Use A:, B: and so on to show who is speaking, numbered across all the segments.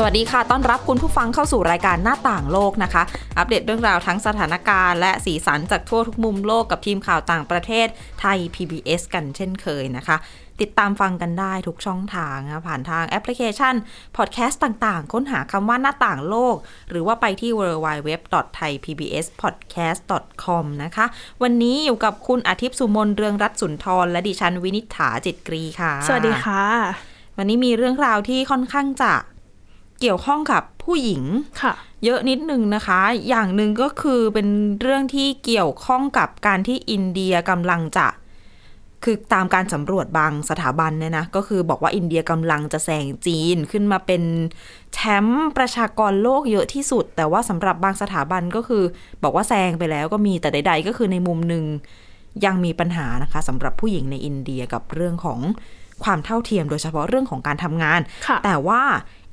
A: สวัสดีค่ะ ต้อนรับคุณผู้ฟังเข้าสู่รายการหน้าต่างโลกนะคะ อัปเดตเรื่องราวทั้งสถานการณ์ และสีสันจากทั่วทุกมุมโลกกับทีมข่าวต่างประเทศไทย PBS กันเช่นเคยนะคะ ติดตามฟังกันได้ทุกช่องทางนะผ่านทางแอปพลิเคชัน พอดแคสต์ต่างๆ ค้นหาคำว่าหน้าต่างโลก หรือว่าไปที่ www.thaipbspodcast.com นะคะ วันนี้อยู่กับคุณอาทิตย์สุมนเรืองรัตน์สุนทร และดิฉันวินิษฐาจิตกรีค่ะ
B: สวัสดีค่ะ
A: วันนี้มีเรื่องราวที่ค่อนข้างจะ เกี่ยวข้องกับผู้หญิง
B: ค่ะ
A: เยอะนิดนึงนะคะ อย่างหนึ่งก็คือเป็นเรื่องที่เกี่ยวข้องกับการที่อินเดียกำลังจะ คือตามการสำรวจบางสถาบันเนี่ยนะ ก็คือบอกว่าอินเดียกำลังจะแซงจีนขึ้นมาเป็นแชมป์ประชากรโลกเยอะที่สุด แต่ว่าสำหรับบางสถาบันก็คือ บอกว่าแซงไปแล้วก็มีแต่ใด ๆ ก็คือในมุมหนึ่งยังมีปัญหานะคะสำหรับผู้หญิงในอินเดียกับเรื่องของความเท่าเทียมโดยเฉพาะเรื่องของการทำงาน
B: ค่ะ
A: แต่ว่า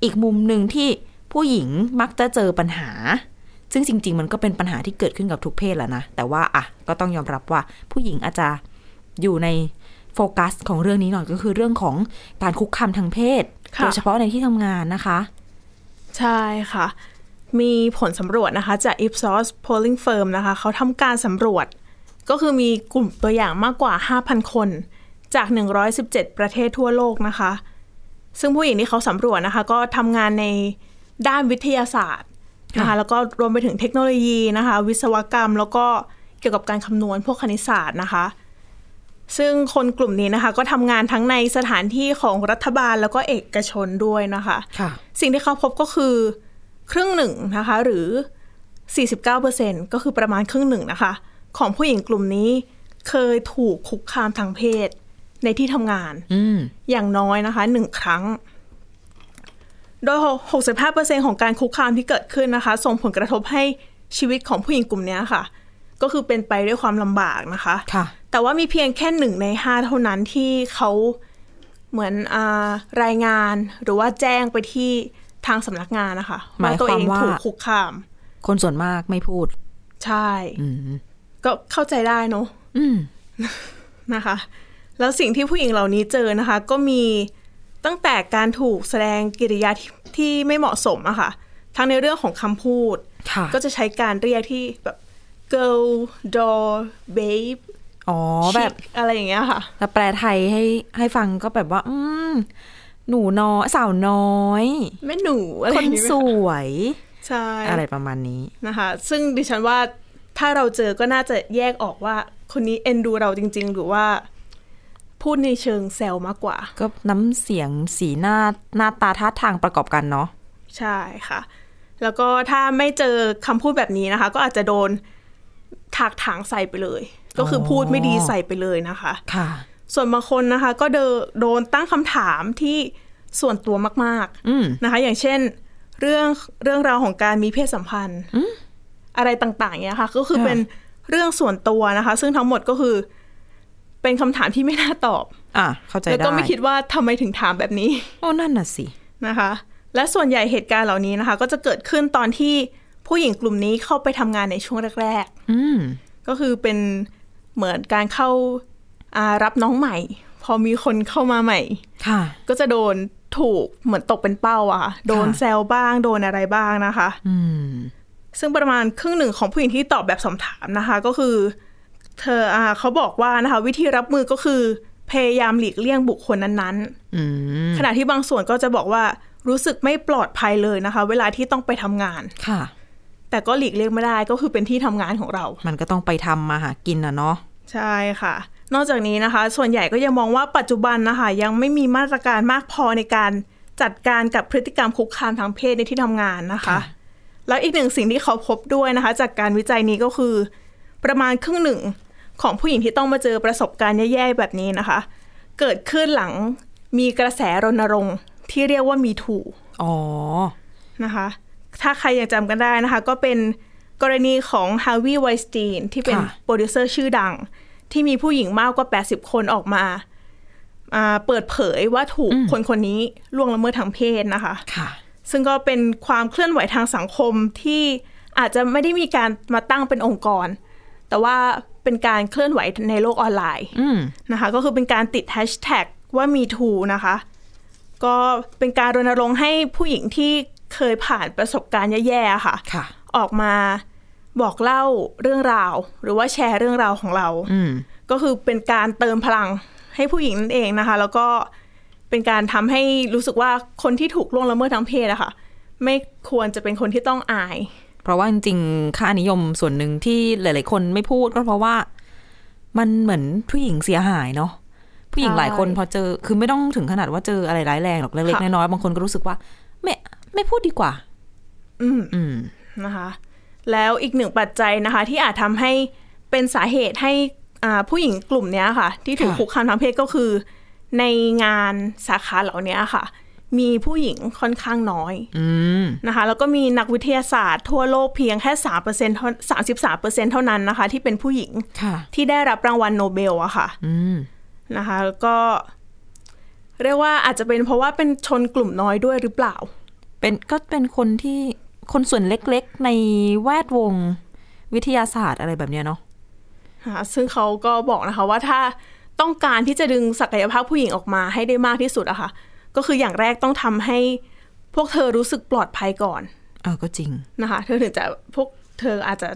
A: อีกมุมหนึ่งที่ผู้หญิงมักจะเจอปัญหา ซึ่งจริง ๆ มันก็เป็นปัญหาที่เกิดขึ้นกับทุกเพศแหละนะ แต่ว่าอะก็ต้องยอมรับว่าผู้หญิงอาจจะอยู่ในโฟกัสของเรื่องนี้หน่อยก็คือเรื่องของการคุกคามทางเพศ
B: ค่ะ
A: โดยเฉพาะในที่ทำงานนะคะ
B: ใช่ค่ะ มีผลสำรวจนะคะ จาก Ipsos Polling Firm นะคะ เขาทำการสำรวจ ก็คือมีกลุ่มตัวอย่างมากกว่า 5,000 คน จาก 117 ประเทศทั่วโลกนะคะ ซึ่งผู้หญิงที่เขาสำรวจนะคะ ก็ทำงานในด้านวิทยาศาสตร์นะคะ
A: ค่ะ
B: แล้วก็รวมไปถึงเทคโนโลยีนะคะ วิศวกรรมแล้วก็เกี่ยวกับการคำนวณพวกคณิตศาสตร์นะคะ ซึ่งคนกลุ่มนี้นะคะ ก็ทำงานทั้งในสถานที่ของรัฐบาลแล้วก็เอกชนด้วยนะคะ
A: ค่ะ
B: สิ่งที่เขาพบก็คือครึ่งหนึ่งนะคะ หรือ 49%ก็คือประมาณครึ่งหนึ่งนะคะ ของผู้หญิงกลุ่มนี้เคยถูกคุกคามทางเพศ ในที่ทำงาน
A: อืม
B: อย่างน้อยนะคะหนึ่งครั้ง โดย 65%ของการคุกคามที่เกิดขึ้นนะคะ ส่งผลกระทบให้ชีวิตของผู้หญิงกลุ่มเนี้ยค่ะ ก็คือเป็นไปด้วยความลำบากนะคะ
A: ค่ะ
B: แต่ว่ามีเพียงแค่หนึ่งในห้าเท่านั้นที่เขาเหมือนอารายงานหรือว่าแจ้งไปที่ทางสำนักงานนะคะ
A: หมายความ
B: ตัวเอง
A: ว่า
B: ถูกคุกคาม
A: คนส่วนมากไม่พูด
B: ใช่
A: อืม
B: ก็เข้าใจได้เนอะ
A: อืม
B: นะคะ แล้วสิ่งที่ผู้หญิงเหล่านี้เจอนะคะ ก็มีตั้งแต่การถูกแสดงกิริยาที่ที่ไม่เหมาะสมอะค่ะ ทั้งในเรื่องของคำพูด
A: ค่ะ
B: ก็จะใช้การเรียกที่แบบ girl doll babe
A: อ๋อแบบ
B: chick อะไรอย่างเงี้ยค่ะ
A: แต่แปลไทยให้ให้ฟังก็แบบว่า อืมหนูน้อยสาวน้อย
B: แม่หนูอะไร
A: ค
B: อนย่างเงี้ย
A: สวย
B: ใช่
A: อะไรประมาณนี้
B: นะคะ ซึ่งดิฉันว่าถ้าเราเจอก็น่าจะแยกออกว่า คนนี้เอ็นดูเราจริง ๆ หรือว่า พูดในเชิงแซวมากกว่า
A: ก็น้ำเสียงสีหน้าหน้าตาท่าทางประกอบกันเนาะ
B: ใช่ค่ะ แล้วก็ถ้าไม่เจอคำพูดแบบนี้นะคะ ก็อาจจะโดนถากถางใส่ไปเลย ก็คือพูดไม่ดีใส่ไปเลยนะคะ
A: ค่ะ
B: ส่วนบางคนนะคะ ก็เดนโดนตั้งคำถามที่ส่วนตัวมาก
A: อืม
B: ๆนะคะ อย่างเช่น เรื่องเรื่องราวของการมีเพศสัมพันธ์อะไรต่างๆเนี่ยค่ะ ก็คือ
A: ค่ะ
B: เป็นเรื่องส่วนตัวนะคะ ซึ่งทั้งหมดก็คือ เป็นคำถามที่ไม่น่าตอบ
A: อะเข้าใจ
B: แล้ว
A: ได้
B: ก็ไม่คิดว่าทำไมถึงถามแบบนี้
A: โอ้นั่นน่ะสิ
B: นะคะ และส่วนใหญ่เหตุการณ์เหล่านี้นะคะ ก็จะเกิดขึ้นตอนที่ผู้หญิงกลุ่มนี้เข้าไปทำงานในช่วงแรก
A: อืม
B: ๆก็คือเป็นเหมือนการเข้าอ่ารับน้องใหม่ พอมีคนเข้ามาใหม่
A: ค่ะ
B: ก็จะโดนถูกเหมือนตกเป็นเป้าอะค่ะโดนแซวบ้าง โดนอะไรบ้างนะคะ
A: อืม
B: ซึ่งประมาณครึ่งหนึ่งของผู้หญิงที่ตอบแบบสอบถามนะคะ ก็คือ เธออ่าเขาบอกว่านะคะ วิธีรับมือก็คือ พยายามหลีกเลี่ยงบุคคลนั้น
A: อืม
B: ๆขณะที่บางส่วนก็จะบอกว่ารู้สึกไม่ปลอดภัยเลยนะคะ เวลาที่ต้องไปทำงาน
A: ค่ะ
B: แต่ก็หลีกเลี่ยงไม่ได้ก็คือเป็นที่ทำงานของเรา
A: มันก็ต้องไปทำมาหากินนะเนาะ
B: ใช่ค่ะ นอกจากนี้นะคะ ส่วนใหญ่ก็ยังมองว่าปัจจุบันนะคะ ยังไม่มีมาตรการมากพอในการจัดการกับพฤติกรรมคุกคามทางเพศในที่ทำงานนะคะ
A: ค่ะ
B: แล้วอีกหนึ่งสิ่งที่เขาพบด้วยนะคะ จากการวิจัยนี้ก็คือ ประมาณครึ่งหนึ่ง ของผู้หญิงที่ต้องมาเจอประสบการณ์แย่ๆแบบนี้นะคะ เกิดขึ้นหลังมีกระแสรณรงค์ที่เรียกว่ามีถู
A: อ๋อ
B: นะคะ ถ้าใครยังจำกันได้นะคะ ก็เป็นกรณีของฮาวิไวสตีนที่เป็น
A: ค่ะ
B: โปรดิวเซอร์ชื่อดัง ที่มีผู้หญิงมากกว่า 80 คนออกมาอ่าเปิดเผยว่าถูกคนคนนี้ล่วงละเมิดทางเพศนะคะ
A: ค่ะ
B: ซึ่งก็เป็นความเคลื่อนไหวทางสังคมที่อาจจะไม่ได้มีการมาตั้งเป็นองค์กร แต่ว่า เป็นการเคลื่อนไหวในโลกออนไลน์
A: อืม
B: นะคะ ก็คือเป็นการติดแฮชแท็กว่ามีทูนะคะ ก็เป็นการรณรงค์ให้ผู้หญิงที่เคยผ่านประสบการณ์แย่ๆค่ะ
A: ค่ะ
B: ออกมาบอกเล่าเรื่องราว หรือว่าแชร์เรื่องราวของเรา
A: อืม
B: ก็คือเป็นการเติมพลังให้ผู้หญิงนั่นเองนะคะ แล้วก็เป็นการทำให้รู้สึกว่าคนที่ถูกล่วงละเมิดทางเพศอะค่ะไม่ควรจะเป็นคนที่ต้องอาย
A: เพราะว่าจริงๆค่านิยมส่วนหนึ่งที่หลาย ๆ คนไม่พูดก็เพราะว่า มันเหมือนผู้หญิงเสียหายเนาะผู้หญิงหลายคนพอเจอคือไม่ต้องถึงขนาดว่าเจออะไรร้ายแรงหรอกเล็ก
B: ค่ะ
A: ๆน้อยๆบางคนก็รู้สึกว่า ไม่ไม่พูดดีกว่า
B: อืม
A: อืม
B: นะคะ แล้วอีกหนึ่งปัจจัยนะคะ ที่อาจทำให้เป็นสาเหตุให้อ่าผู้หญิงกลุ่มเนี้ยค่ะ ที่ถูก
A: ค่ะ
B: คุกคามทางเพศก็คือ ในงานสาขาเหล่านี้ค่ะ มีผู้หญิงค่อนข้างน้อย
A: อืม
B: นะคะ แล้วก็มีนักวิทยาศาสตร์ทั่วโลกเพียงแค่สามเปอร์เซ็นต์สามสิบสามเปอร์เซ็นต์เท่านั้นนะคะ ที่เป็นผู้หญิง
A: ค่ะ
B: ที่ได้รับรางวัลโนเบลอะค่ะ
A: อืม
B: นะคะแล้วก็ เรียกว่าอาจจะเป็นเพราะว่าเป็นชนกลุ่มน้อยด้วยหรือเปล่า
A: เป็นก็เป็นคนที่คนส่วนเล็กๆ ในแวดวงวิทยาศาสตร์อะไรแบบเนี้ยเนาะ
B: ค่ะซึ่งเขาก็บอกนะคะว่าถ้าต้องการที่จะดึงศักยภาพผู้หญิงออกมาให้ได้มากที่สุดอะค่ะ ก็คืออย่างแรกต้องทำให้พวกเธอรู้สึกปลอดภัยก่อน
A: เออก็จริง
B: นะคะ เธอถึงจะพวกเธออาจจะ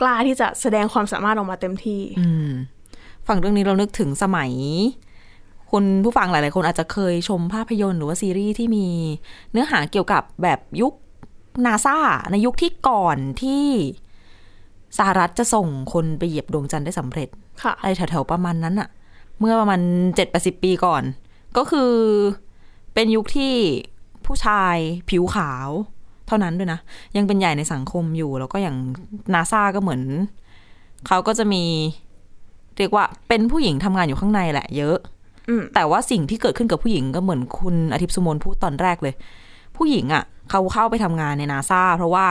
B: กล้าที่จะแสดงความสามารถออกมาเต็มที่
A: อืมฝั่งเรื่องนี้เรานึกถึงสมัยคุณผู้ฟังหลาย ๆ คนอาจจะเคยชมภาพยนตร์หรือว่าซีรีส์ที่มีเนื้อหาเกี่ยวกับแบบยุคนาซาในยุคที่ก่อนที่สหรัฐจะส่งคนไปเหยียบดวงจันทร์ได้สำเร็จ
B: ค่ะ
A: อะไรแถว ๆ ประมาณนั้นอะเมื่อประมาณเจ็ดแปดสิบปีก่อน ก็คือ เป็นยุคที่ผู้ชายผิวขาว เท่านั้นด้วยนะ ยังเป็นใหญ่ในสังคมอยู่ แล้วก็อย่างนาซาก็เหมือน เขาก็จะมี เรียกว่าเป็นผู้หญิงทำงานอยู่ข้างในแหละเยอะ
B: อืม
A: แต่ว่าสิ่งที่เกิดขึ้นกับผู้หญิงก็เหมือนคุณอาทิตย์สุมนพูดตอนแรกเลย ผู้หญิงอะ่ะ เขาเข้าไปทำงานในนาซาเพราะว่า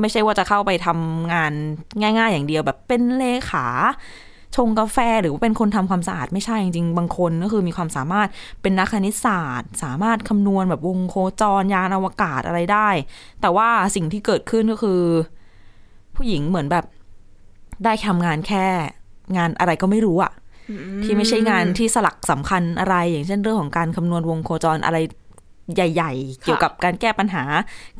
A: ไม่ใช่ว่าจะเข้าไปทำงานง่าย ๆ อย่างเดียวแบบเป็นเลขา ชงกาแฟหรือว่าเป็นคนทำความสะอาดไม่ใช่จริงๆบางคนก็คือมีความสามารถเป็นนักคณิตศาสตร์ สามารถคำนวณแบบวงโคจรยานอวกาศอะไรได้ แต่ว่าสิ่งที่เกิดขึ้นก็คือ ผู้หญิงเหมือนแบบได้ทำงานแค่งานอะไรก็ไม่รู้อะที่ไม่ใช่งานที่สลักสำคัญอะไร อย่างเช่นเรื่องของการคำนวณวงโคจรอะไรใหญ่ ๆ เกี่ยวกับการแก้ปัญหา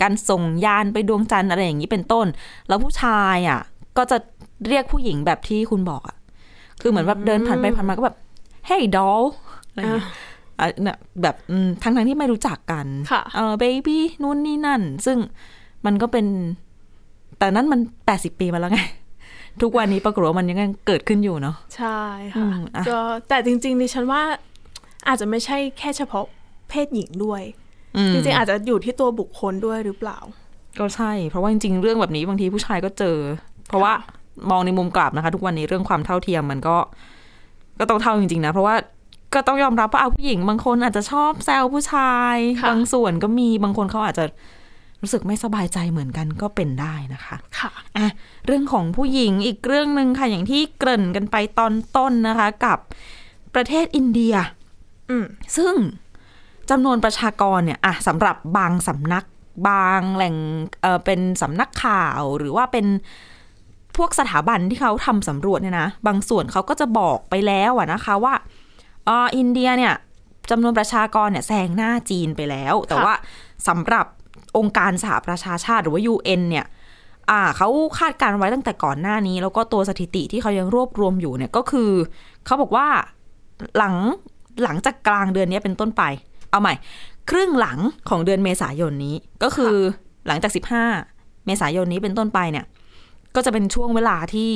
A: การส่งยานไปดวงจันทร์อะไรอย่างนี้เป็นต้น แล้วผู้ชายอะ ก็จะเรียกผู้หญิงแบบที่คุณบอกอะ คือเหมือนแบบเดินผ่านไปผ่านมาก็แบบ hey doll อะไรอย่างเงี้ยอะเนี่ยแบบอืมทั้งๆที่ไม่รู้จักกัน
B: ค่ะ
A: เออ baby นู่นนี่นั่น ซึ่งมันก็เป็น แต่นั้นมันแปดสิบปีมาแล้วไง ทุกวันนี้ปรากฏว่ามันยังเกิดขึ้นอยู่เนาะ
B: ใช่
A: อื
B: ค่ะ
A: มอะ
B: ก็แต่จริงๆดิฉันว่าอาจจะไม่ใช่แค่เฉพาะเพศหญิงด้วย
A: อืม
B: จริงๆ อาจจะอยู่ที่ตัวบุคคลด้วยหรือเปล่า
A: ก็ใช่ เพราะว่าจริงๆ เรื่องแบบนี้บางทีผู้ชายก็เจอ เพราะว่า มองในมุมกลับนะคะ ทุกวันนี้เรื่องความเท่าเทียมมันก็ ก็ต้องเท่าจริงๆนะเพราะว่าก็ต้องยอมรับว่าเอาผู้หญิง บางคนอาจจะชอบแซวผู้ชาย
B: ค่ะ
A: บางส่วนก็มีบางคนเขาอาจจะรู้สึกไม่สบายใจเหมือนกันก็เป็นได้นะคะ
B: ค่ะ
A: อะเรื่องของผู้หญิงอีกเรื่องหนึ่งค่ะ อย่างที่เกริ่นกันไปตอนต้นนะคะ กับประเทศอินเดีย
B: อืม
A: ซึ่งจำนวนประชากรเนี่ยอะสำหรับบางสำนักบางแหล่งเออเป็นสำนักข่าวหรือว่าเป็น พวกสถาบันที่เขาทำสำรวจเนี่ยนะ บางส่วนเขาก็จะบอกไปแล้วอะนะคะว่าอออินเดียเนี่ยจำนวนประชากรเนี่ยแซงหน้าจีนไปแล้ว แต่ว่าสำหรับองค์การสหประชาชาติหรือว่า UN เนี่ยอ่าเขาคาดการณ์ไว้ตั้งแต่ก่อนหน้านี้ แล้วก็ตัวสถิติที่เขายังรวบรวมอยู่เนี่ยก็คือเขาบอกว่าหลังหลังจากกลางเดือนนี้เป็นต้นไป เอาใหม่ ครึ่งหลังของเดือนเมษายนนี้ก็คือหลังจาก 15 เมษายนนี้เป็นต้นไปเนี่ย ก็จะเป็นช่วงเวลาที่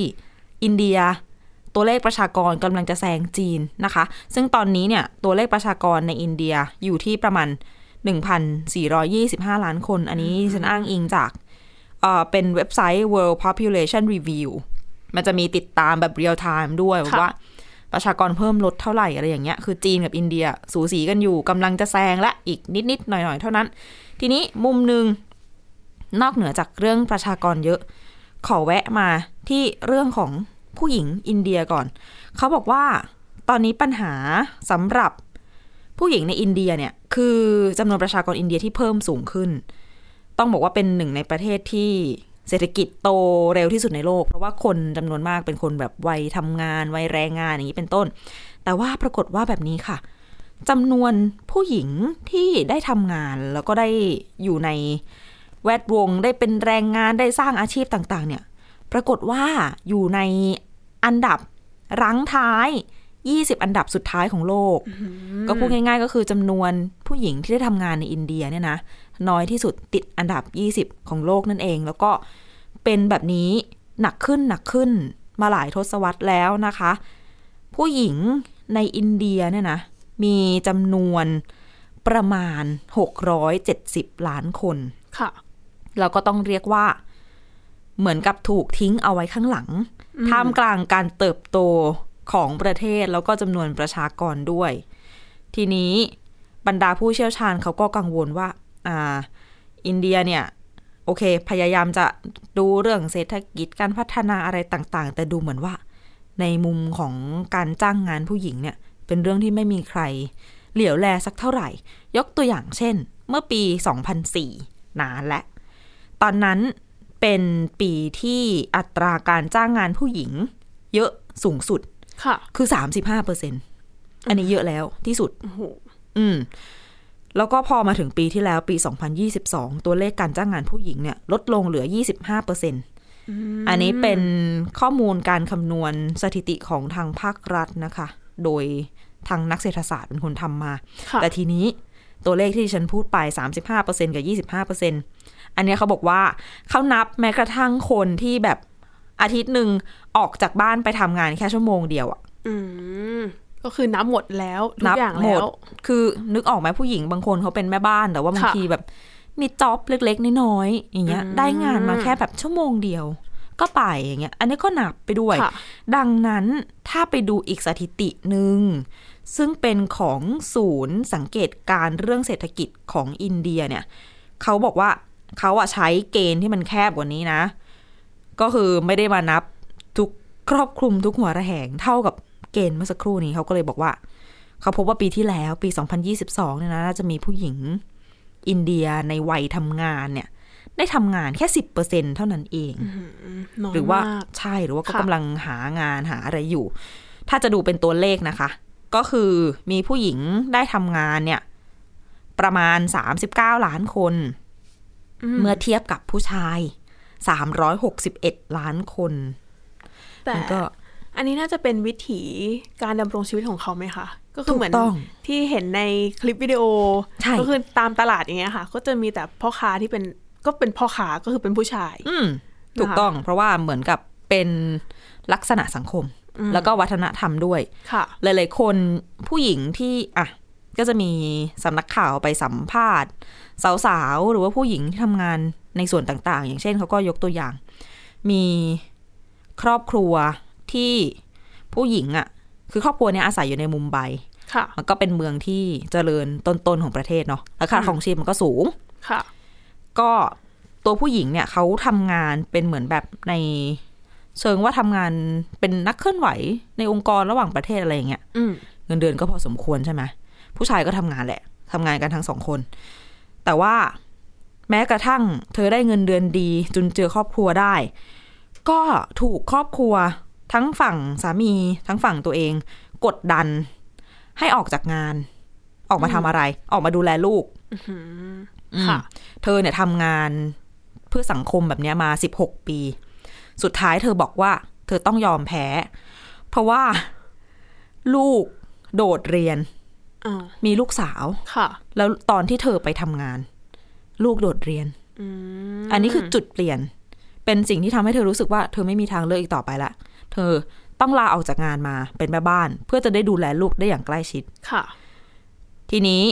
A: อินเดียตัวเลขประชากรกำลังจะแซงจีนนะคะ ซึ่งตอนนี้เนี่ยตัวเลขประชากรในอินเดียอยู่ที่ประมาณ 1,425 ล้านคน อันนี้ฉันอ้างอิงจากเอ่อเป็นเว็บไซต์ World Population Review มันจะมีติดตามแบบเรียลไทม์ด้วย
B: ค่ะ
A: ว่าประชากรเพิ่มลดเท่าไหร่อะไรอย่างเงี้ย คือจีนกับอินเดียสูสีกันอยู่กำลังจะแซงและอีกนิดๆหน่อยๆเท่านั้น ทีนี้มุมหนึ่งนอกเหนือจากเรื่องประชากรเยอะ ขอแวะมาที่เรื่องของผู้หญิงอินเดียก่อน เขาบอกว่าตอนนี้ปัญหาสำหรับผู้หญิงในอินเดียเนี่ย คือจำนวนประชากรอินเดียที่เพิ่มสูงขึ้น ต้องบอกว่าเป็นหนึ่งในประเทศที่เศรษฐกิจโตเร็วที่สุดในโลก เพราะว่าคนจำนวนมากเป็นคนแบบวัยทำงานวัยแรงงานอย่างนี้เป็นต้น แต่ว่าปรากฏว่าแบบนี้ค่ะจำนวนผู้หญิงที่ได้ทำงานแล้วก็ได้อยู่ใน แวดวงได้เป็นแรงงานได้สร้างอาชีพต่างๆ เนี่ย ปรากฏว่าอยู่ในอันดับรั้งท้าย 20 อันดับสุดท้ายของโลก ก็พูดง่าย ๆ ก็คือจำนวนผู้หญิงที่ได้ทำงานในอินเดียเนี่ยนะน้อยที่สุดติดอันดับ 20 ของโลกนั่นเอง แล้วก็เป็นแบบนี้หนักขึ้นหนักขึ้นมาหลายทศวรรษแล้วนะคะ ผู้หญิงในอินเดียเนี่ยนะมีจำนวนประมาณ 670 ล้านคน
B: ค่ะ
A: แล้วก็ต้องเรียกว่า เหมือนกับถูกทิ้งเอาไว้ข้างหลัง ท่ามกลางการเติบโตของประเทศแล้วก็จำนวนประชากรด้วย ทีนี้บรรดาผู้เชี่ยวชาญเขาก็กังวลว่า อ่า อินเดียเนี่ย โอเค พยายามจะดูเรื่องเศรษฐกิจการพัฒนาอะไรต่าง ๆ แต่ดูเหมือนว่า ในมุมของการจ้างงานผู้หญิงเนี่ย เป็นเรื่องที่ไม่มีใคร เหลียวแลสักเท่าไหร่ ยกตัวอย่างเช่น เมื่อปี 2004 นานและ ตอนนั้นเป็นปีที่อัตราการจ้างงานผู้หญิง เยอะสูงสุด
B: ค่ะ
A: คือ35เปอร์เซ็นอันนี้เยอะแล้วที่สุด
B: โอ้โห
A: อืม แล้วก็พอมาถึงปีที่แล้วปี 2022 ตัวเลขการจ้างงานผู้หญิงเนี่ยลดลงเหลือ 25เปอร์เซ็นอันนี้เป็นข้อมูลการคำนวณสถิติของทางภาครัฐนะคะ โดยทางนักเศรษฐศาสตร์เป็นคนทำมา
B: ค่ะ
A: แต่ทีนี้ตัวเลขที่ฉันพูดไป 35%กับ 25% อันเนี้ยเขาบอกว่าเขานับแม้กระทั่งคนที่แบบอาทิตย์หนึ่งออกจากบ้านไปทำงานแค่ชั่วโมงเดียวอะ
B: อืมก็คือนับหมดแล้วทุ
A: นั
B: กอย่าง
A: หม
B: แล้
A: ด
B: ว
A: คือนึกออกไหมผู้หญิงบางคนเขาเป็นแม่บ้าน แต่ว่าบาง
B: ค่ะ
A: ทีแบบ มีจ็อบเล็กๆ น้อยๆอย่างเงี้ย
B: อืม
A: ได้งานมาแค่แบบชั่วโมงเดียว ก็ไปอย่างเงี้ย อันนี้ก็นับไปด้วย
B: ค่ะ
A: ดังนั้นถ้าไปดูอีกสถิติหนึ่ง ซึ่งเป็นของศูนย์สังเกตการณ์เรื่องเศรษฐกิจของอินเดียเนี่ย เขาบอกว่า เขาอะใช้เกณฑ์ที่มันแคบกว่านี้นะ ก็คือไม่ได้มานับทุกครอบคลุมทุกหัวระแหงเท่ากับเกณฑ์เมื่อสักครู่นี้เขาก็เลยบอกว่า เขาพบว่าปีที่แล้วปี 2022 เนี่ยนะน่าจะมีผู้หญิงอินเดียในวัยทำงานเนี่ย ได้ทำงานแค่สิบเปอร์เซ็นเท่านั้นเอง
B: น้อย
A: หรือว่ามา
B: ก
A: ใช่หรือว่าก็
B: ค่ะ
A: กำลังหางานหาอะไรอยู่ ถ้าจะดูเป็นตัวเลขนะคะ ก็คือมีผู้หญิงได้ทำงานเนี่ย ประมาณ39ล้านคน เมื่อเทียบกับผู้ชาย 361 ล้านคน
B: แต่
A: มันก็
B: อันนี้น่าจะเป็นวิถีการดำรงชีวิตของเขาไหมคะ ก็คือเหมือน
A: ถูกต้อง
B: ที่เห็นในคลิปวิดีโอ
A: ใช่
B: ก็คือตามตลาดอย่างเงี้ยค่ะ ก็จะมีแต่พ่อค้าที่เป็นก็เป็นพ่อค้าก็คือเป็นผู้ชาย
A: อืมถูกต้อง เพราะว่าเหมือนกับเป็นลักษณะสังคม แล้วก็วัฒนธรรมด้วย
B: ค่ะ
A: หลายๆคนผู้หญิงที่อะ ก็จะมีสำนักข่าวไปสัมภาษณ์ สาวๆ หรือว่าผู้หญิงที่ทำงานในส่วนต่างๆ อย่างเช่นเขาก็ยกตัวอย่าง มีครอบครัวที่ผู้หญิงอะ คือครอบครัวเนี้ยอาศัยอยู่ในมุมไบ
B: ค่ะ
A: มันก็เป็นเมืองที่เจริญต้นๆของประเทศเนาะราคาของชีพมันก็สูง
B: ค่ะ
A: ก็ตัวผู้หญิงเนี่ยเขาทำงานเป็นเหมือนแบบในเชิงว่าทำงานเป็นนักเคลื่อนไหวในองค์กรระหว่างประเทศอะไรอย่างเงี้ย
B: อืม
A: เงินเดือนก็พอสมควรใช่ไหม ผู้ชายก็ทำงานแหละทำงานกันทั้งสองคน แต่ว่าแม้กระทั่งเธอได้เงินเดือนดีจนเจอครอบครัวได้ ก็ถูกครอบครัวทั้งฝั่งสามีทั้งฝั่งตัวเอง กดดัน ให้ออกจากงาน ออกมาทำอะไร ออกมาดูแลลูก
B: ค่ะ
A: เธอเนี่ยทำงานเพื่อสังคมแบบเนี้ยมา16ปี สุดท้ายเธอบอกว่า เธอต้องยอมแพ้ เพราะว่าลูกโดดเรียน
B: อ่า
A: มีลูกสาว
B: ค่ะ
A: แล้วตอนที่เธอไปทำงาน ลูกโดดเรียน
B: อืม
A: อันนี้คือจุดเปลี่ยน เป็นสิ่งที่ทำให้เธอรู้สึกว่าเธอไม่มีทางเลือกอีกต่อไปละ เธอต้องลาออกจากงานมาเป็นแม่บ้าน เพื่อจะได้ดูแลลูกได้อย่างใกล้ชิด
B: ค่ะ
A: ทีนี้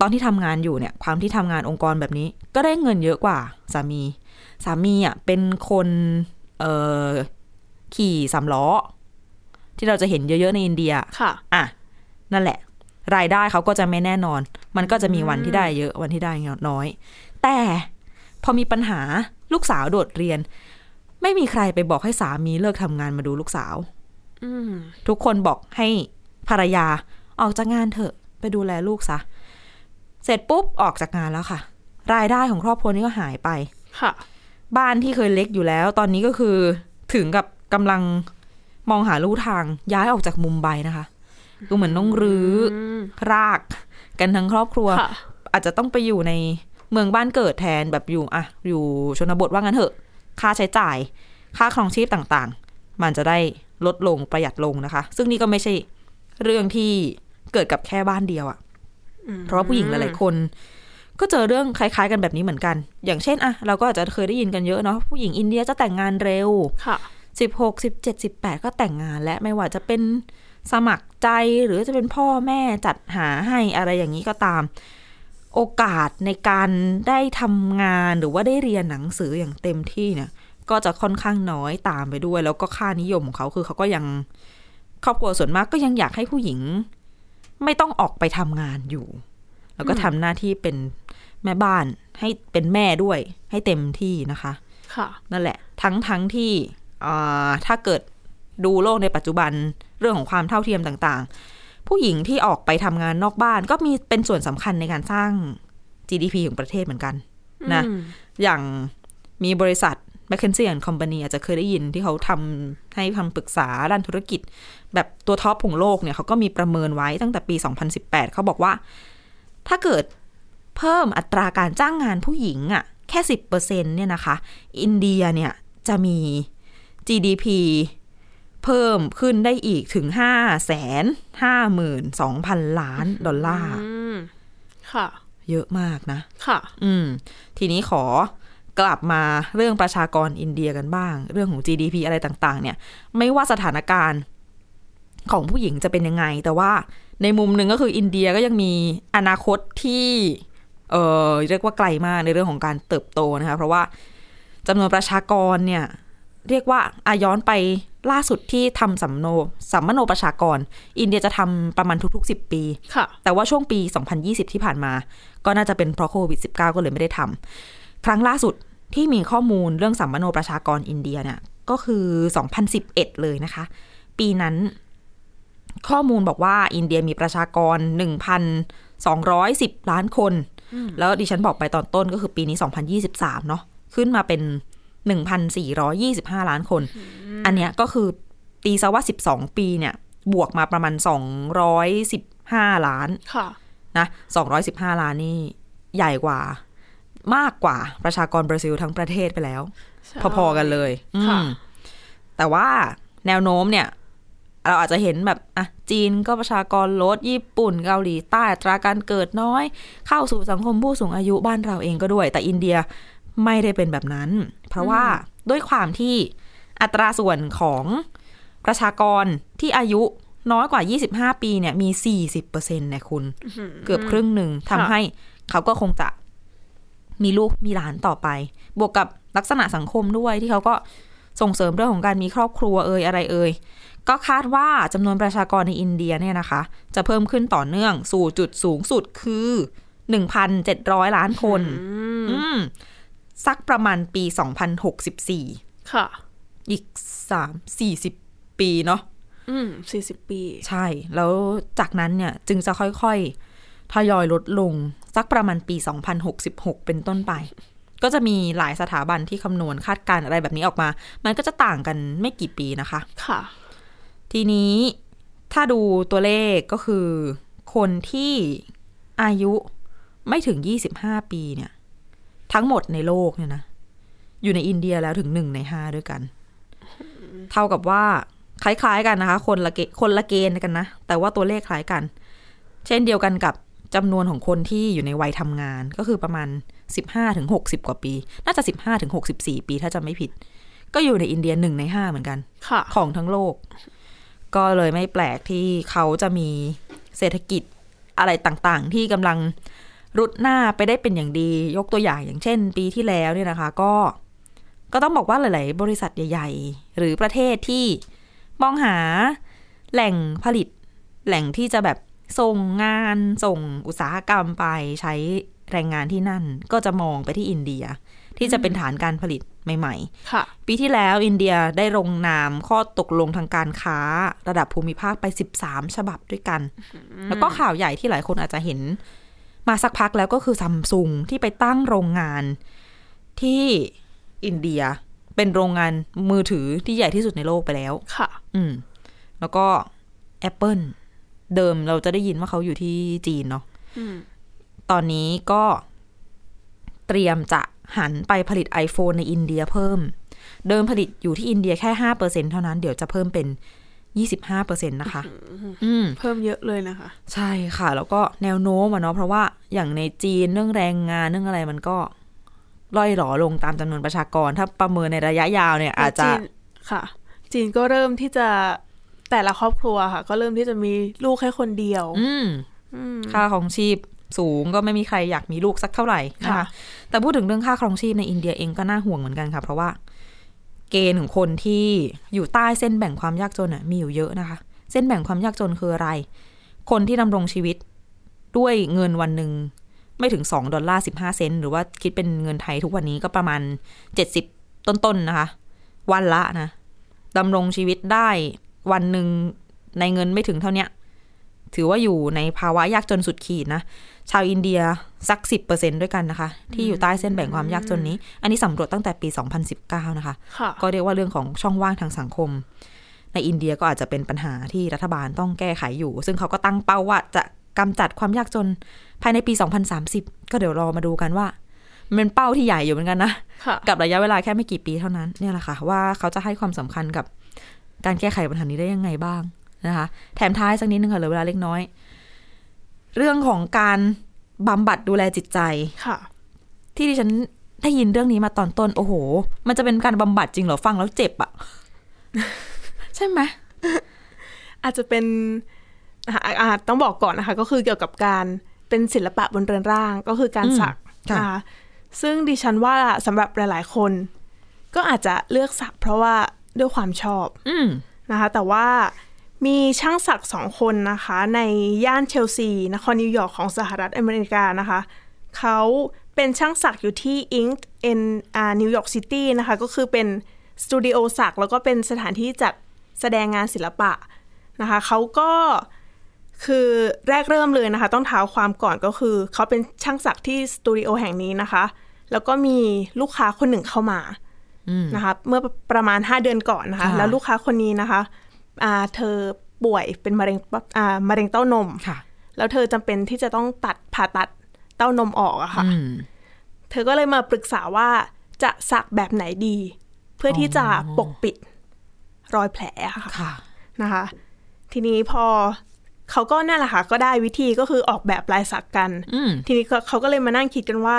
A: ตอนที่ทำงานอยู่เนี่ย ความที่ทำงานองค์กรแบบนี้ ก็ได้เงินเยอะกว่า สามี สามีอะเป็นคนเอ่อขี่สามล้อ ที่เราจะเห็นเยอะๆในอินเดีย
B: ค่ะ
A: อะ นั่นแหละ รายได้เขาก็จะไม่แน่นอน มันก็จะมีวันที่ได้เยอะวันที่ได้น้อย แต่พอมีปัญหาลูกสาวโดดเรียน ไม่มีใครไปบอกให้สามีเลิกทำงานมาดูลูกสาว
B: อืม
A: ทุกคนบอกให้ภรรยาออกจากงานเถอะไปดูแลลูกซะ เสร็จปุ๊บออกจากงานแล้วค่ะ รายได้ของครอบครัวนี้ก็หายไป
B: ค่ะ
A: บ้านที่เคยเล็กอยู่แล้ว ตอนนี้ก็คือถึงกับกำลังมองหาลู่ทางย้ายออกจากมุมไบนะคะ ดูเหมือนต้องรื้อ
B: อืม
A: รากกันทั้งครอบครัว
B: ค่ะ
A: อาจจะต้องไปอยู่ในเมืองบ้านเกิดแทนแบบอยู่อะอยู่ชนบทว่างั้นเถอะ ค่าใช้จ่าย ค่าครองชีพต่างๆ มันจะได้ลดลงประหยัดลงนะคะ ซึ่งนี่ก็ไม่ใช่เรื่องที่เกิดกับแค่บ้านเดียวอะ
B: อืม
A: เพราะว่าผู้หญิงหลายๆคน ก็เจอเรื่องคล้ายๆ กันแบบนี้เหมือนกัน อย่างเช่นอะเราก็อาจจะเคยได้ยินกันเยอะเนาะผู้หญิงอินเดียจะแต่งงานเร็ว
B: ค่ะ
A: สิบหกสิบเจ็ดสิบแปดก็แต่งงานและไม่ว่าจะเป็น สมัครใจหรือจะเป็นพ่อแม่จัดหาให้อะไรอย่างนี้ก็ตาม โอกาสในการได้ทำงานหรือว่าได้เรียนหนังสืออย่างเต็มที่เนี่ย ก็จะค่อนข้างน้อยตามไปด้วย แล้วก็ค่านิยมของเขาคือเขาก็ยังครอบครัวส่วนมากก็ยังอยากให้ผู้หญิง ไม่ต้องออกไปทำงานอยู่ แล้วก็ทำหน้าที่เป็นแม่บ้านให้เป็นแม่ด้วย ให้เต็มที่นะคะ
B: ค่ะ
A: นั่นแหละ ทั้งทั้งที่อ่าถ้าเกิดดูโลกในปัจจุบัน เรื่องของความเท่าเทียมต่างๆ ผู้หญิงที่ออกไปทำงานนอกบ้านก็มีเป็นส่วนสำคัญในการสร้าง GDP ของประเทศเหมือนกันนะ
B: อืม
A: อย่างมีบริษัท m c k เคนซี่ and Company อาจจะเคยได้ยินที่เขาทำให้คำปรึกษาด้านธุรกิจ แบบตัวท็อปของโลกเนี่ยเขาก็มีประเมินไว้ตั้งแต่ปี 2018 เขาบอกว่า ถ้าเกิดเพิ่มอัตราการจ้างงานผู้หญิงอะแค่ 10%เนี่ยนะคะ อินเดียเนี่ยจะมี GDP เพิ่มขึ้นได้อีกถึง5 5 2 0 0 0ล้านดอลลาร์
B: อืมค่ะ
A: เยอะมากนะ
B: ค่ะ
A: อืม ทีนี้ขอกลับมาเรื่องประชากรอินเดียกันบ้าง เรื่องของ GDP อะไรต่างๆ เนี่ย ไม่ว่าสถานการณ์ของผู้หญิงจะเป็นยังไง แต่ว่าในมุมหนึ่งก็คืออินเดียก็ยังมีอนาคตที่ เออเรียกว่าไกลมากในเรื่องของการเติบโตนะคะ เพราะว่าจำนวนประชากรเนี่ย เรียกว่าอาย้อนไปล่าสุดที่ทำสัมโนสัมมโนประชากร อินเดียจะทำประมาณทุกๆ 10 ปี
B: ค่ะ
A: แต่ว่าช่วงปี 2020 ที่ผ่านมา ก็น่าจะเป็นเพราะโควิด -19 ก็เลยไม่ได้ทำครั้งล่าสุดที่มีข้อมูลเรื่องสัมมโนประชากรอินเดียเนี่ยก็คือ 2011 เลยนะคะ ปีนั้น ข้อมูลบอกว่าอินเดียมีประชากร 1,210 ล้านคน แล้วดิฉันบอกไปตอนต้นก็คือปีนี้ 2023 เนาะขึ้นมาเป็น 1,425 ล้านคน อันเนี้ยก็คือตีซะว่า 12 ปีเนี่ย บวกมาประมาณ 215 ล้าน
B: ค่ะ
A: นะ215 ล้านนี่ใหญ่กว่ามากกว่าประชากรบราซิลทั้งประเทศไปแล้ว
B: ใช่
A: พอๆกันเลย
B: ค่ะ
A: อืมแต่ว่าแนวโน้มเนี่ย เราอาจจะเห็นแบบอะจีนก็ประชากรลดญี่ปุ่นเกาหลีใต้อัตราการเกิดน้อย เข้าสู่สังคมผู้สูงอายุบ้านเราเองก็ด้วย แต่อินเดีย ไม่ได้เป็นแบบนั้น เพราะว่าด้วยความที่อัตราส่วนของประชากรที่อายุน้อยกว่า 25 ปีเนี่ยมี 40%เนี่ยคุณ เกือบครึ่งหนึ่งทำให้เขาก็คงจะมีลูกมีหลานต่อไป บวกกับลักษณะสังคมด้วยที่เขาก็ส่งเสริมเรื่องของการมีครอบครัวเอ่ยอะไรเอ่ยก็คาดว่าจำนวนประชากรในอินเดียเนี่ยนะคะ จะเพิ่มขึ้นต่อเนื่องสู่จุดสูงสุดคือ 1,700 ล้านคน อืม สักประมาณปี 2064
B: ค่ะ
A: อีก3 40ปีเนาะ
B: อืมสี่สิบปี
A: ใช่ แล้วจากนั้นเนี่ยจึงจะค่อยๆ ทยอยลดลง สักประมาณปี 2066 เป็นต้นไป ก็จะมีหลายสถาบันที่คำนวณคาดการณ์อะไรแบบนี้ออกมา มันก็จะต่างกันไม่กี่ปีนะคะ
B: ค่ะ
A: ทีนี้ถ้าดูตัวเลขก็คือ คนที่อายุไม่ถึง 25 ปีเนี่ย ทั้งหมดในโลกเนี่ยนะ อยู่ในอินเดียแล้วถึงหนึ่งในห้าด้วยกัน เท่ากับว่าคล้ายๆกันนะคะ คนละเกคนละเกณฑ์กันนะ แต่ว่าตัวเลขคล้ายกัน เช่นเดียวกันกับจำนวนของคนที่อยู่ในวัยทำงานก็คือประมาณ 15ถึง60 กว่าปี น่าจะ 15ถึง64 ปีถ้าจะไม่ผิด ก็อยู่ในอินเดียหนึ่งในห้าเหมือนกัน
B: ค่ะ
A: ของทั้งโลก ก็เลยไม่แปลกที่เขาจะมีเศรษฐกิจอะไรต่างๆ ที่กำลัง รุดหน้าไปได้เป็นอย่างดี ยกตัวอย่างอย่างเช่น ปีที่แล้วเนี่ยนะคะ ก็ ก็ต้องบอกว่าหลาย ๆ บริษัทใหญ่ ๆ หรือประเทศที่มองหาแหล่งผลิต แหล่งที่จะแบบส่งงานส่งอุตสาหกรรมไปใช้แรงงานที่นั่นก็จะมองไปที่อินเดีย ที่จะเป็นฐานการผลิตใหม่
B: ค่ะ
A: ๆปีที่แล้วอินเดียได้ลงนามข้อตกลงทางการค้าระดับภูมิภาคไป 13 ฉบับด้วยกัน แล้วก็ข่าวใหญ่ที่หลายคนอาจจะเห็น มาสักพักแล้วก็คือซัมซุงที่ไปตั้งโรงงานที่อินเดียเป็นโรงงานมือถือที่ใหญ่ที่สุดในโลกไปแล้ว
B: ค่ะ
A: อืม แล้วก็ Apple เดิมเราจะได้ยินว่าเขาอยู่ที่จีนเนาะ
B: อืม
A: ตอนนี้ก็เตรียมจะหันไปผลิต iPhone ในอินเดียเพิ่ม เดิมผลิตอยู่ที่อินเดียแค่ห้าเปอร์เซ็นเท่านั้น เดี๋ยวจะเพิ่มเป็น ยี่สิบห้าเปอร์เซ็นต์นะคะอืม
B: เพิ่มเยอะเลยนะคะ
A: ใช่ค่ะ แล้วก็แนวโน้มอะเนาะเพราะว่าอย่างในจีนเรื่องแรงงานเรื่องอะไรมันก็ล่อยหลอลงตามจำนวนประชากร ถ้าประเมินในระยะยาวเนี่ย อาจจะ
B: จีนค่ะ จีนก็เริ่มที่จะแต่ละครอบครัวค่ะ ก็เริ่มที่จะมีลูกแค่คนเดียว
A: อืม
B: อืม
A: ค่าของชีพสูงก็ไม่มีใครอยากมีลูกสักเท่าไหร่นะคะ
B: ค่ะ
A: แต่พูดถึงเรื่องค่าครองชีพในอินเดียเองก็น่าห่วงเหมือนกันค่ะ เพราะว่า เกณฑ์ของคนที่อยู่ใต้เส้นแบ่งความยากจนมีอยู่เยอะนะคะ เส้นแบ่งความยากจนคืออะไร คนที่ดำรงชีวิตด้วยเงินวันหนึ่งไม่ถึงสองดอลลาร์สิบห้าเซนต์หรือว่าคิดเป็นเงินไทยทุกวันนี้ก็ประมาณเจ็ดสิบต้นๆนนะคะ วันละนะดำรงชีวิตได้วันหนึ่งในเงินไม่ถึงเท่านี้ ถือว่าอยู่ในภาวะยากจนสุดขีดนะ ชาวอินเดียสักสิบเปอร์เซ็นด้วยกันนะคะ ที่อยู่ใต้เส้นแบ่งความยากจนนี้ อันนี้สำรวจตั้งแต่ปี 2019 นะคะ
B: ค่ะ
A: ก็เรียกว่าเรื่องของช่องว่างทางสังคม ในอินเดียก็อาจจะเป็นปัญหาที่รัฐบาลต้องแก้ไขอยู่ ซึ่งเขาก็ตั้งเป้าว่าจะกำจัดความยากจนภายในปี 2030 ก็เดี๋ยวรอมาดูกันว่ามันเป็นเป้าที่ใหญ่อยู่เหมือนกันนะ
B: ค่ะ
A: กับระยะเวลาแค่ไม่กี่ปีเท่านั้นเนี่ยแหละค่ะว่าเขาจะให้ความสำคัญกับการแก้ไขปัญหานี้ได้ยังไงบ้าง นะคะ แถมท้ายสักนิดนึงค่ะเหลือเวลาเล็กน้อย เรื่องของการบำบัดดูแลจิตใจ
B: ค่ะ
A: ที่ดิฉันได้ยินเรื่องนี้มาตอนต้น โอ้โห มันจะเป็นการบำบัดจริงเหรอฟังแล้วเจ็บอะใช่ไหม
B: อาจจะเป็นอะอาจต้องบอกก่อนนะคะ ก็คือเกี่ยวกับการเป็นศิลปะบนเรือนร่างก็คือการ
A: อืม
B: สัก
A: ค่ะ
B: นะคะซึ่งดิฉันว่าสำหรับหลาย ๆ คน ก็อาจจะเลือกสักเพราะว่าด้วยความชอบ
A: อืม
B: นะคะแต่ว่า มีช่างสักสองคนนะคะ ในย่านเชลซีนครนิวยอร์กของสหรัฐอเมริกานะคะ เขาเป็นช่างสักอยู่ที่ Ink in อ่า New York City นะคะ ก็คือเป็นสตูดิโอสักแล้วก็เป็นสถานที่จัดแสดงงานศิลปะนะคะเขาก็คือแรกเริ่มเลยนะคะ ต้องเท้าความก่อนก็คือ เขาเป็นช่างสักที่สตูดิโอแห่งนี้นะคะ แล้วก็มีลูกค้าคนหนึ่งเข้ามา
A: อืม
B: นะคะ เมื่อประมาณ 5 เดือนก่อนนะคะ
A: ค่ะ
B: แล้วลูกค้าคนนี้นะคะอ่า เธอป่วยเป็นมะเร็งอ่ามะเร็งเต้านม
A: ค่ะ
B: แล้วเธอจำเป็นที่จะต้องตัดผ่าตัดเต้านมออกอะค่ะ
A: อืม
B: เธอก็เลยมาปรึกษาว่าจะสักแบบไหนดี เพื่อที่จะ
A: อ๋อ
B: ปกปิดรอยแผลอะค่ะ
A: ค่ะ
B: นะคะ ทีนี้พอเขาก็นั่นแหละค่ะ ก็ได้วิธีก็คือออกแบบลายสักกัน
A: อืม
B: ทีนี้ก็เขาก็เลยมานั่งคิดกันว่า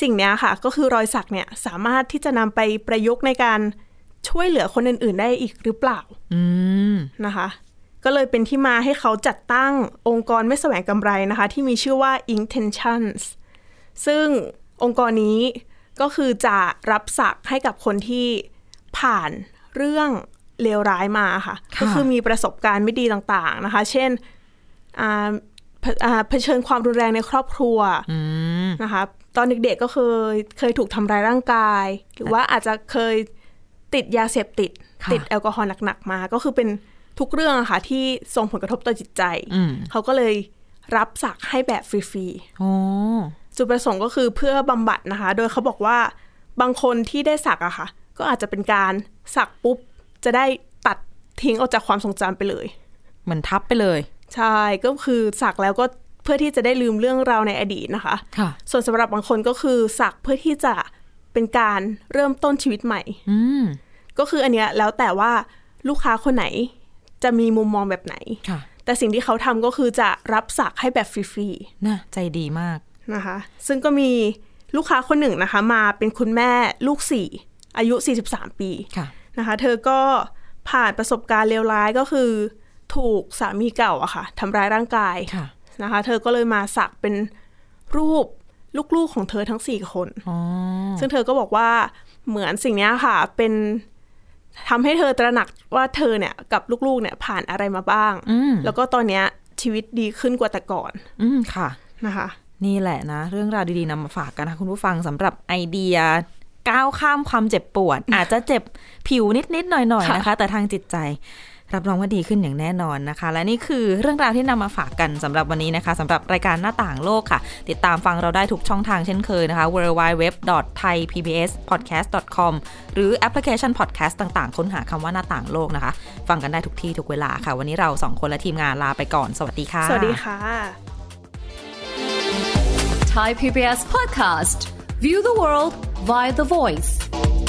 B: สิ่งเนี้ยค่ะ ก็คือรอยสักเนี่ย สามารถที่จะนำไปประยุกต์ในการ ช่วยเหลือคนอื่น ๆ ได้อีกหรือเปล่า
A: อืม
B: นะคะ ก็เลยเป็นที่มาให้เขาจัดตั้งองค์กรไม่แสวงกำไรนะคะ ที่มีชื่อว่า Intentions ซึ่งองค์กรนี้ก็คือจะรับสักให้กับคนที่ผ่านเรื่องเลวร้ายมาค่ะ
A: ค่ะ
B: ก็คือมีประสบการณ์ไม่ดีต่างๆนะคะ เช่นอ่าเผอ่าเผชิญความรุนแรงในครอบครัว
A: อืม
B: นะคะ ตอนเด็กๆก็เคยเคยถูกทำร้ายร่างกาย หรือว่าอาจจะเคย ติดยาเสพติด
A: ค่ะ
B: ติดแอลกอฮอล์หนักๆมา ก็คือเป็นทุกเรื่องอะค่ะ ที่ส่งผลกระทบต่อจิตใจ
A: อืม
B: เขาก็เลยรับสักให้แบบฟรี
A: โอ้
B: ๆจุดประสงค์ก็คือเพื่อบำบัดนะคะ โดยเขาบอกว่าบางคนที่ได้สักอะค่ะ ก็อาจจะเป็นการสักปุ๊บ จะได้ตัดทิ้งออกจากความทรงจำไปเลย
A: เหมือนทับไปเลย
B: ใช่ ก็คือสักแล้วก็เพื่อที่จะได้ลืมเรื่องราวในอดีตนะคะ
A: ค่ะ
B: ส่วนสำหรับบางคนก็คือสักเพื่อที่จะ เป็นการเริ่มต้นชีวิตใหม่
A: อืม
B: ก็คืออันเนี้ยแล้วแต่ว่าลูกค้าคนไหนจะมีมุมมองแบบไหน
A: ค่ะ
B: แต่สิ่งที่เขาทำก็คือจะรับสักให้แบบฟรี
A: น่าใจดีมาก
B: ๆนะคะ ซึ่งก็มีลูกค้าคนหนึ่งนะคะ มาเป็นคุณแม่ลูกสี่อายุ 43 ปี
A: ค่ะ
B: นะคะ เธอก็ผ่านประสบการณ์เลวร้ายก็คือ ถูกสามีเก่าอะค่ะทำร้ายร่างกาย
A: ค่ะ
B: นะคะ เธอก็เลยมาสักเป็นรูป ลูกๆของเธอทั้งสี่คน
A: อ๋อ
B: ซึ่งเธอก็บอกว่าเหมือนสิ่งเนี้ยค่ะ เป็นทำให้เธอตระหนักว่าเธอเนี่ยกับลูกๆเนี่ยผ่านอะไรมาบ้าง
A: อืม
B: แล้วก็ตอนเนี้ยชีวิตดีขึ้นกว่าแต่ก่อน
A: อืมค่ะ
B: นะคะ
A: นี่แหละนะ เรื่องราวดีๆนำมาฝากกันนะคุณผู้ฟังสำหรับไอเดียก้าวข้ามความเจ็บปวด อาจจะเจ็บผิวนิดๆหน่อยๆนะคะ แต่ทางจิตใจ รับรองว่าดีขึ้นอย่างแน่นอนนะคะ และนี่คือเรื่องราวที่นำมาฝากกันสำหรับวันนี้นะคะสำหรับรายการหน้าต่างโลกค่ะ ติดตามฟังเราได้ทุกช่องทางเช่นเคยนะคะ www.thaipbspodcast.com หรือแอปพลิเคชัน podcast ต่างๆ ค้นหาคำว่าหน้าต่างโลกนะคะ ฟังกันได้ทุกที่ทุกเวลาค่ะ วันนี้เราสองคนและทีมงานลาไปก่อน สวัสดีค่ะ
B: สวัสดีค่ะ
C: Thai PBS podcast. View the world via the voice.